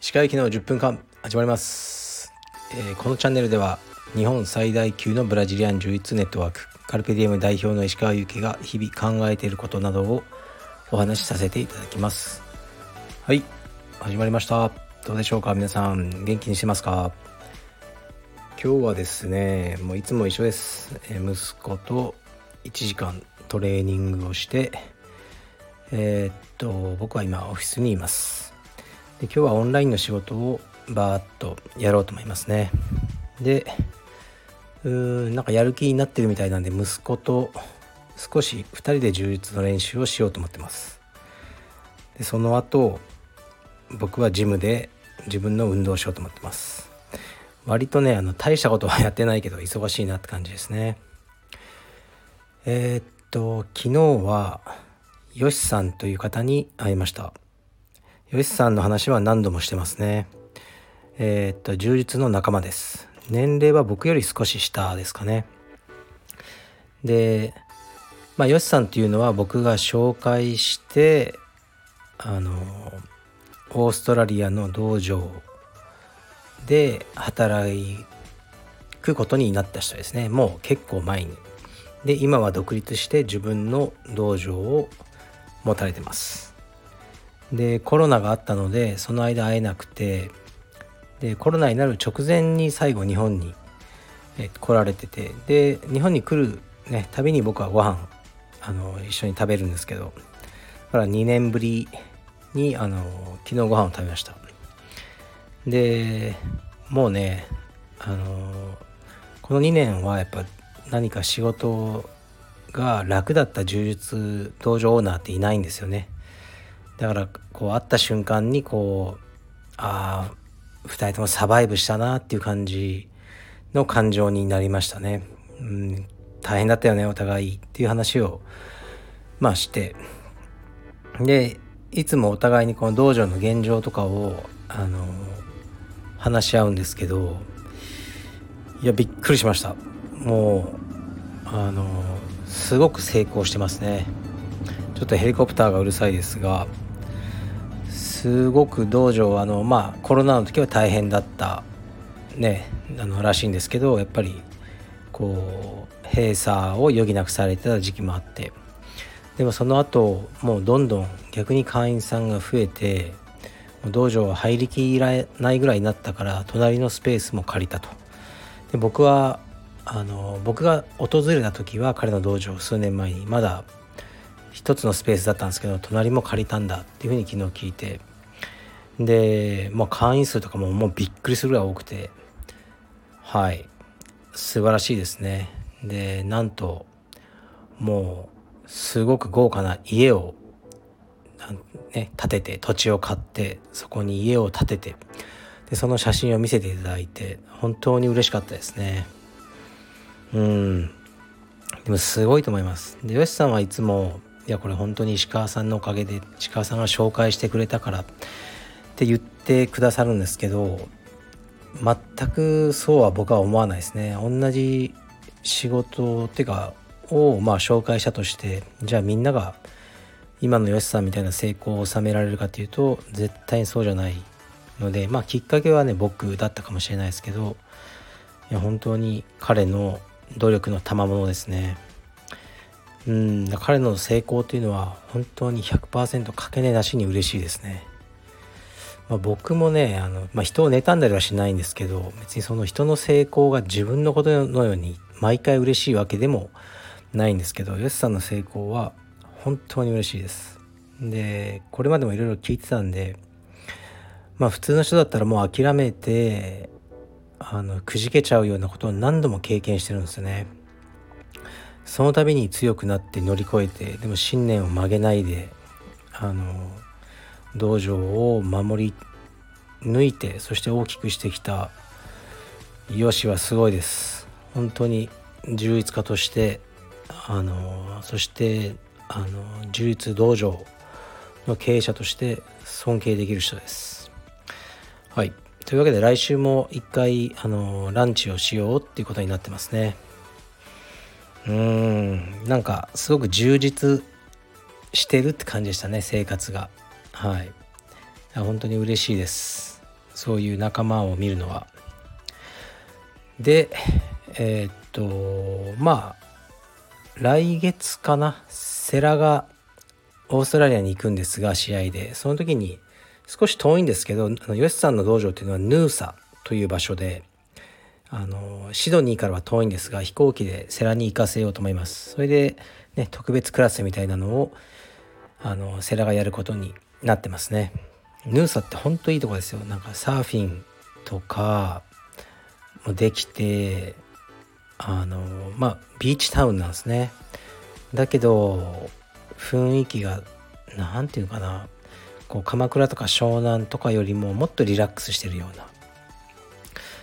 石川行きの10分間始まります、えー、このチャンネルでは日本最大級のブラジリアン柔術ネットワークカルペディエム代表の石川祐希が日々考えていることなどをお話しさせていただきます。はい始まりました。どうでしょうか皆さん。元気にしてますか？今日はですねもういつも一緒です、え、息子と1時間トレーニングをしてえー、っと僕は今オフィスにいます。で今日はオンラインの仕事をバーッとやろうと思いますね。でうーんなんかやる気になってるみたいなんで息子と少し2人で充実の練習をしようと思ってます。でその後僕はジムで自分の運動をしようと思ってます。割とねあの大したことはやってないけど忙しいなって感じですね。えー、っと昨日はよしさんという方に会いました。よしさんの話は何度もしてますね。えー、っと充実の仲間です。年齢は僕より少し下ですかね。でまあよしさんっていうのは僕が紹介してあのオーストラリアの道場で働くことになった人ですね。もう結構前に。で今は独立して自分の道場を持たれてます。でコロナがあったのでその間会えなくてでコロナになる直前に最後日本に来られててで日本に来るね旅に僕はご飯あの一緒に食べるんですけどだから2年ぶりにあの昨日ご飯を食べました。でもうねあのこの2年はやっぱ何か仕事が楽だった柔術道場オーナーっていないんですよね。だからこう会った瞬間にこうああ2人ともサバイブしたなっていう感じの感情になりましたね、うん、大変だったよねお互いっていう話をまあして。でいつもお互いにこの道場の現状とかをあの話し合うんですけどいやびっくりしました。もうあのすごく成功してますね。ちょっとヘリコプターがうるさいですがすごく道場あのまあコロナの時は大変だったねあのらしいんですけどやっぱりこう閉鎖を余儀なくされてた時期もあって。でもその後もうどんどん逆に会員さんが増えて道場は入りきらないぐらいになったから隣のスペースも借りたと。で僕はあの僕が訪れた時は彼の道場数年前にまだ一つのスペースだったんですけど隣も借りたんだっていうふうに昨日聞いてで、まあ、会員数とかももうびっくりするぐらい多くてはい素晴らしいですね。でなんともうすごく豪華な家をね、建てて土地を買ってそこに家を建ててでその写真を見せていただいて本当に嬉しかったですね。うん。でもすごいと思います。でよしさんはいつもいやこれ本当に石川さんのおかげで石川さんが紹介してくれたからって言ってくださるんですけど全くそうは僕は思わないですね。同じ仕事っていうかをまあ紹介したとしてじゃあみんなが今のよしさんみたいな成功を収められるかというと絶対にそうじゃないのでまあきっかけはね僕だったかもしれないですけどいや本当に彼の努力の賜物ですね。うん彼の成功というのは本当に100%かけねなしに嬉しいですね、まあ、僕もねあの、まあ、人を妬んだりはしないんですけど別にその人の成功が自分のことのように毎回嬉しいわけでもないんですけどよしさんの成功は本当に嬉しいです。でこれまでもいろいろ聞いてたんでまあ普通の人だったらもう諦めてあのくじけちゃうようなことを何度も経験してるんですよねその度に強くなって乗り越えてでも信念を曲げないであの道場を守り抜いてそして大きくしてきたよしはすごいです本当に充実家としてあのそしてあの充実道場の経営者として尊敬できる人です。はい。というわけで来週も一回あのランチをしようっていうことになってますね。うーん。なんかすごく充実してるって感じでしたね生活が。はい。本当に嬉しいです。そういう仲間を見るのは。でえー、っとまあ来月かな。セラがオーストラリアに行くんですが試合で。その時に少し遠いんですけどヨシさんの道場っていうのはヌーサという場所であのシドニーからは遠いんですが飛行機でセラに行かせようと思います。それで、ね、特別クラスみたいなのをあのセラがやることになってますね。ヌーサってほんといいとこですよ。なんかサーフィンとかもできてあのまあビーチタウンなんですね。だけど雰囲気が何て言うかな。こう鎌倉とか湘南とかよりももっとリラックスしてるような。だ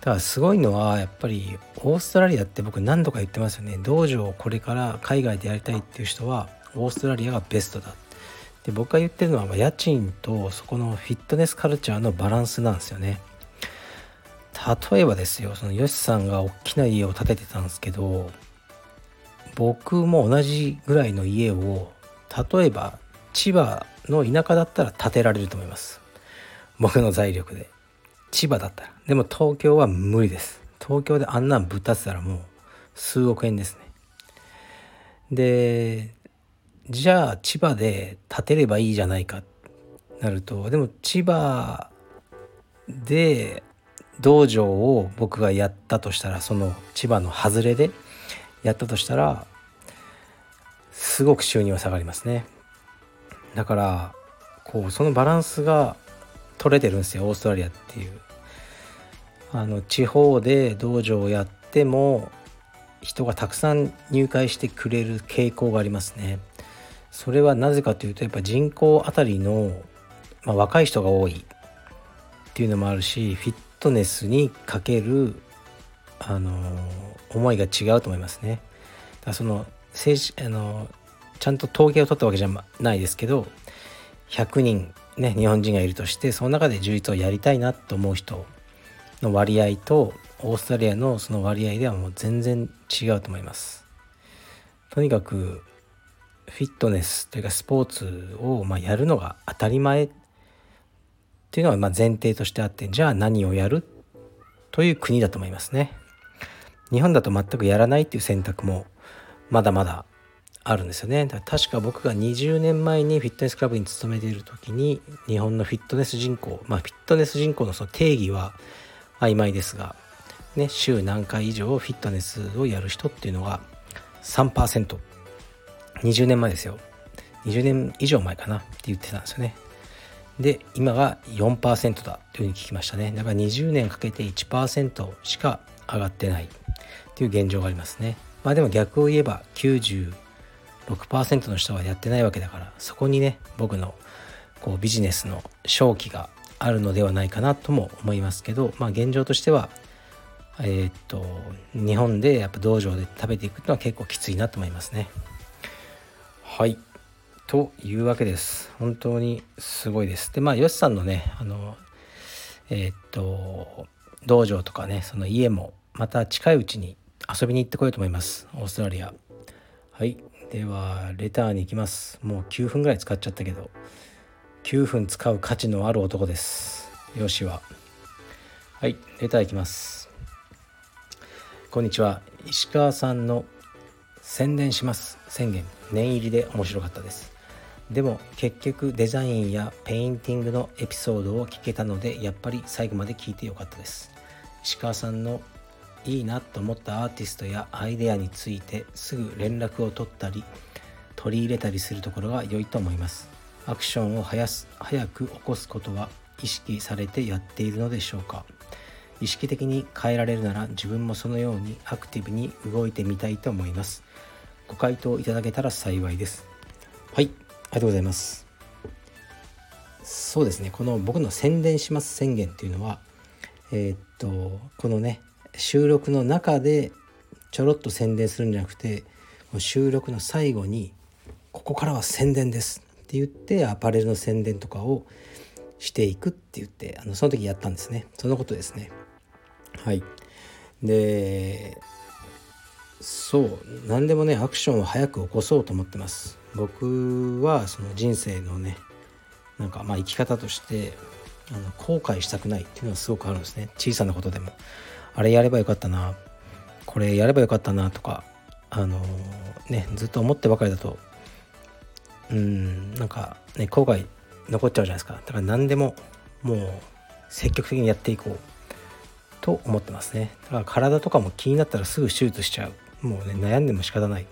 からすごいのはやっぱりオーストラリアって僕何度か言ってますよね。道場をこれから海外でやりたいっていう人はオーストラリアがベストだ。で僕が言ってるのは家賃とそこのフィットネスカルチャーのバランスなんですよね。例えばですよそのヨシさんが大きな家を建ててたんですけど僕も同じぐらいの家を例えば千葉の田舎だったら建てられると思います。僕の財力で。千葉だったら。でも東京は無理です。東京であんなんぶっ立てたらもう数億円ですね。でじゃあ千葉で建てればいいじゃないかなるとでも千葉で道場を僕がやったとしたらその千葉の外れでやったとしたらすごく収入は下がりますね。だからこうそのバランスが取れてるんですよオーストラリアっていう。あの地方で道場をやっても人がたくさん入会してくれる傾向がありますね。それはなぜかというとやっぱ人口あたりの、まあ、若い人が多いっていうのもあるしフィットネスにかけるあの思いが違うと思いますね。だからその政治あのちゃんと統計を取ったわけじゃないですけど100人ね日本人がいるとしてその中で充実をやりたいなと思う人の割合とオーストラリアのその割合ではもう全然違うと思います。とにかくフィットネスというかスポーツをまやるのが当たり前っていうのはま前提としてあってじゃあ何をやるという国だと思いますね。日本だと全くやらないっていう選択もまだまだあるんですよね。確か僕が20年前にフィットネスクラブに勤めている時に日本のフィットネス人口まあフィットネス人口のその定義は曖昧ですが、ね、週何回以上フィットネスをやる人っていうのが 3%20 年前ですよ。20年以上前かなって言ってたんですよね。で今が4%だというふうに聞きましたね。だから20年かけて1%しか上がってないっていう現状がありますね。まあでも逆を言えば6%の人はやってないわけだからそこにね僕のこうビジネスの正気があるのではないかなとも思いますけどまあ現状としてはえー、っと日本でやっぱ道場で食べていくのは結構きついなと思いますね。はい。というわけです。本当にすごいです。でまあよしさんのねあのえー、っと道場とかねその家もまた近いうちに遊びに行ってこようと思います。オーストラリア。はい。ではレターに行きます。もう9分ぐらい使っちゃったけど。9分使う価値のある男です。よしは。はいレターいきます。こんにちは。石川さんの宣伝します。宣言。念入りで面白かったです。でも結局デザインやペインティングのエピソードを聞けたのでやっぱり最後まで聞いてよかったです。石川さんのいいなと思ったアーティストやアイデアについてすぐ連絡を取ったり取り入れたりするところが良いと思います。アクションを早す早く起こすことは意識されてやっているのでしょうか？意識的に変えられるなら自分もそのようにアクティブに動いてみたいと思います。ご回答いただけたら幸いです。はいありがとうございます。そうですねこの僕の宣伝します宣言っていうのはえー、っとこのね収録の中でちょろっと宣伝するんじゃなくて収録の最後に「ここからは宣伝です」って言ってアパレルの宣伝とかをしていくって言ってあのその時やったんですね。そのことですね。はい。でそう何でもねアクションを早く起こそうと思ってます。僕はその人生のねなんかまあ生き方としてあの後悔したくないっていうのがすごくあるんですね。小さなことでも。あれやればよかったな。これやればよかったなとかあのねずっと思ってばかりだとうんなんかね後悔残っちゃうじゃないですか。だから何でももう積極的にやっていこうと思ってますね。だから体とかも気になったらすぐ手術しちゃう。もうね悩んでも仕方ない。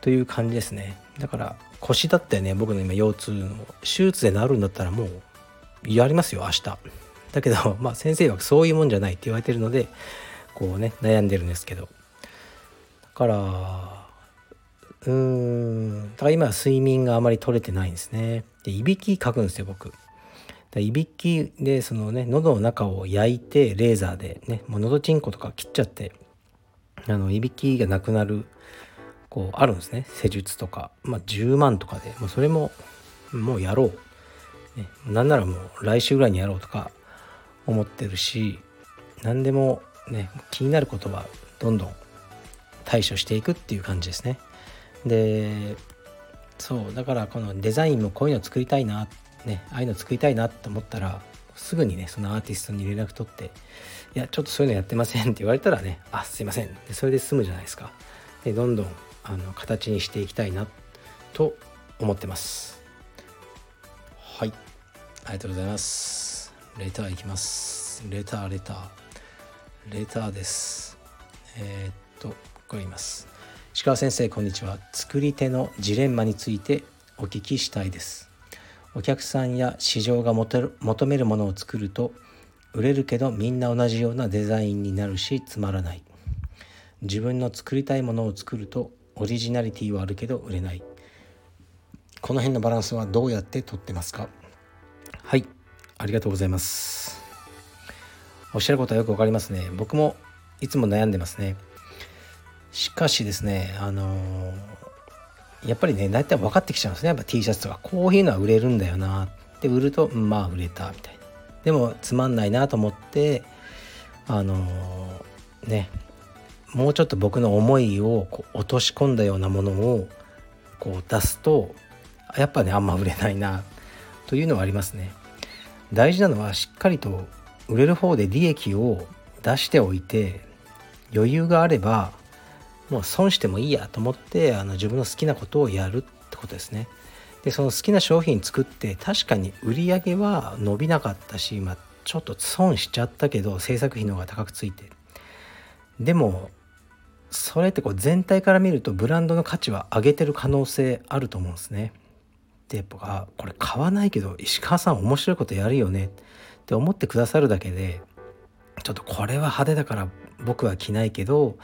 という感じですね。だから腰だってね。僕の今腰痛の手術で治るんだったらもうやりますよ明日。だけどまあ先生はそういうもんじゃないって言われてるのでこうね悩んでるんですけど。だからうーんだから今は睡眠があまり取れてないんですね。でいびきかくんですよ僕。いびきでそのね喉の中を焼いてレーザーでねもう喉チンコとか切っちゃってあのいびきがなくなるこうあるんですね。施術とか。まあ10万とかで。もうそれももうやろう、ね、なんならもう来週ぐらいにやろうとか思ってるし何でもね気になることはどんどん対処していくっていう感じですね。でそうだからこのデザインもこういうの作りたいなねああいうの作りたいなと思ったらすぐにねそのアーティストに連絡取って「いやちょっとそういうのやってません」って 言われたらね「あすいません」でそれで済むじゃないですか。でどんどんあの形にしていきたいなと思ってます。はい。ありがとうございます。レターいきますレターレターレターです。えー、っとここ言います。石川先生こんにちは。作り手のジレンマについてお聞きしたいです。お客さんや市場が求めるものを作ると売れるけどみんな同じようなデザインになるしつまらない。自分の作りたいものを作るとオリジナリティはあるけど売れない。この辺のバランスはどうやってとってますか？ありがとうございます。おっしゃることはよくわかりますね。僕もいつも悩んでますね。しかしですねあのー、やっぱりね大体分かってきちゃうんですね。やっぱ T シャツとかこういうのは売れるんだよなって売るとまあ売れたみたいな。でもつまんないなと思ってあのー、ねもうちょっと僕の思いをこう落とし込んだようなものをこう出すとやっぱねあんま売れないなというのはありますね。大事なのはしっかりと売れる方で利益を出しておいて余裕があればもう損してもいいやと思ってあの自分の好きなことをやるってことですね。でその好きな商品作って確かに売り上げは伸びなかったし、まあ、ちょっと損しちゃったけど制作費の方が高くついてでもそれってこう全体から見るとブランドの価値は上げてる可能性あると思うんですね。でやっぱこれ買わないけど石川さん面白いことやるよねって思ってくださるだけでちょっとこれは派手だから僕は着ないけど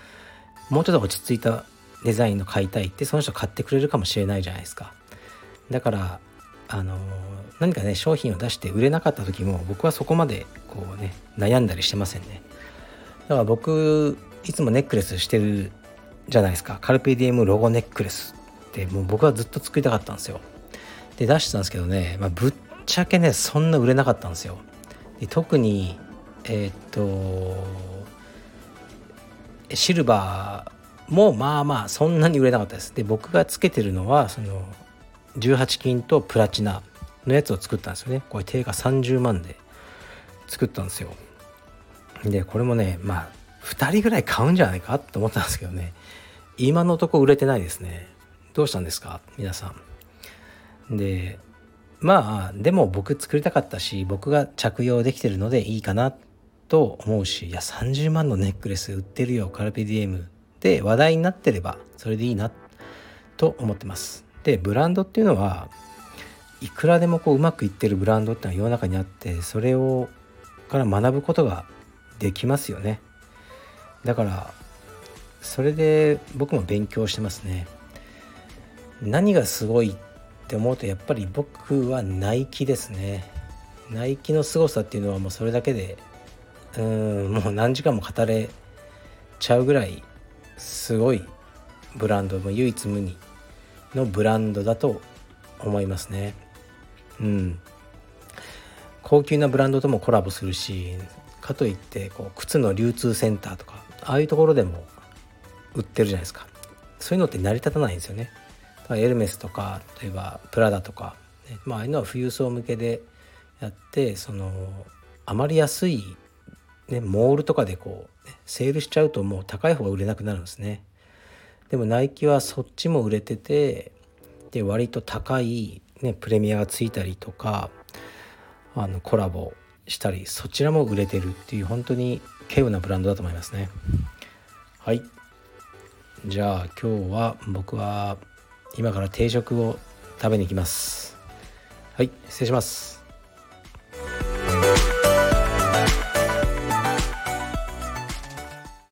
もうちょっと落ち着いたデザインの買いたいってその人買ってくれるかもしれないじゃないですか。だからあの何かね商品を出して売れなかった時も僕はそこまでこうね悩んだりしてませんね。だから僕いつもネックレスしてるじゃないですかカルペディエムロゴネックレスってもう僕はずっと作りたかったんですよで出したんですけどね、まあ、ぶっちゃけねそんな売れなかったんですよ。で特にえー、っとシルバーもまあまあそんなに売れなかったです。で僕がつけてるのはその18金とプラチナのやつを作ったんですよね。これ定価30万で作ったんですよ。でこれもねまあ2人ぐらい買うんじゃないかって思ったんですけどね。今のとこ売れてないですね。どうしたんですか？皆さん。でまあでも僕作りたかったし僕が着用できてるのでいいかなと思うしいや30万のネックレス売ってるよカルペディエムで話題になってればそれでいいなと思ってます。でブランドっていうのはいくらでもこううまくいってるブランドってのは世の中にあってそれをから学ぶことができますよね。だからそれで僕も勉強してますね。何がすごいっって思うとやっぱり僕はナイキですね。ナイキの凄さっていうのはもうそれだけでうんもう何時間も語れちゃうぐらいすごいブランドも唯一無二のブランドだと思いますね。うん。高級なブランドともコラボするしかといってこう靴の流通センターとかああいうところでも売ってるじゃないですか。そういうのって成り立たないんですよね。エルメスとか例えばプラダとか、ね、まああいうのは富裕層向けでやってそのあまり安い、ね、モールとかでこう、ね、セールしちゃうともう高い方が売れなくなるんですね。でもナイキはそっちも売れててで割と高い、ね、プレミアがついたりとかあのコラボしたりそちらも売れてるっていう本当に稀有なブランドだと思いますね。はい。じゃあ今日は僕は今から定食を食べに行きます。はい失礼します。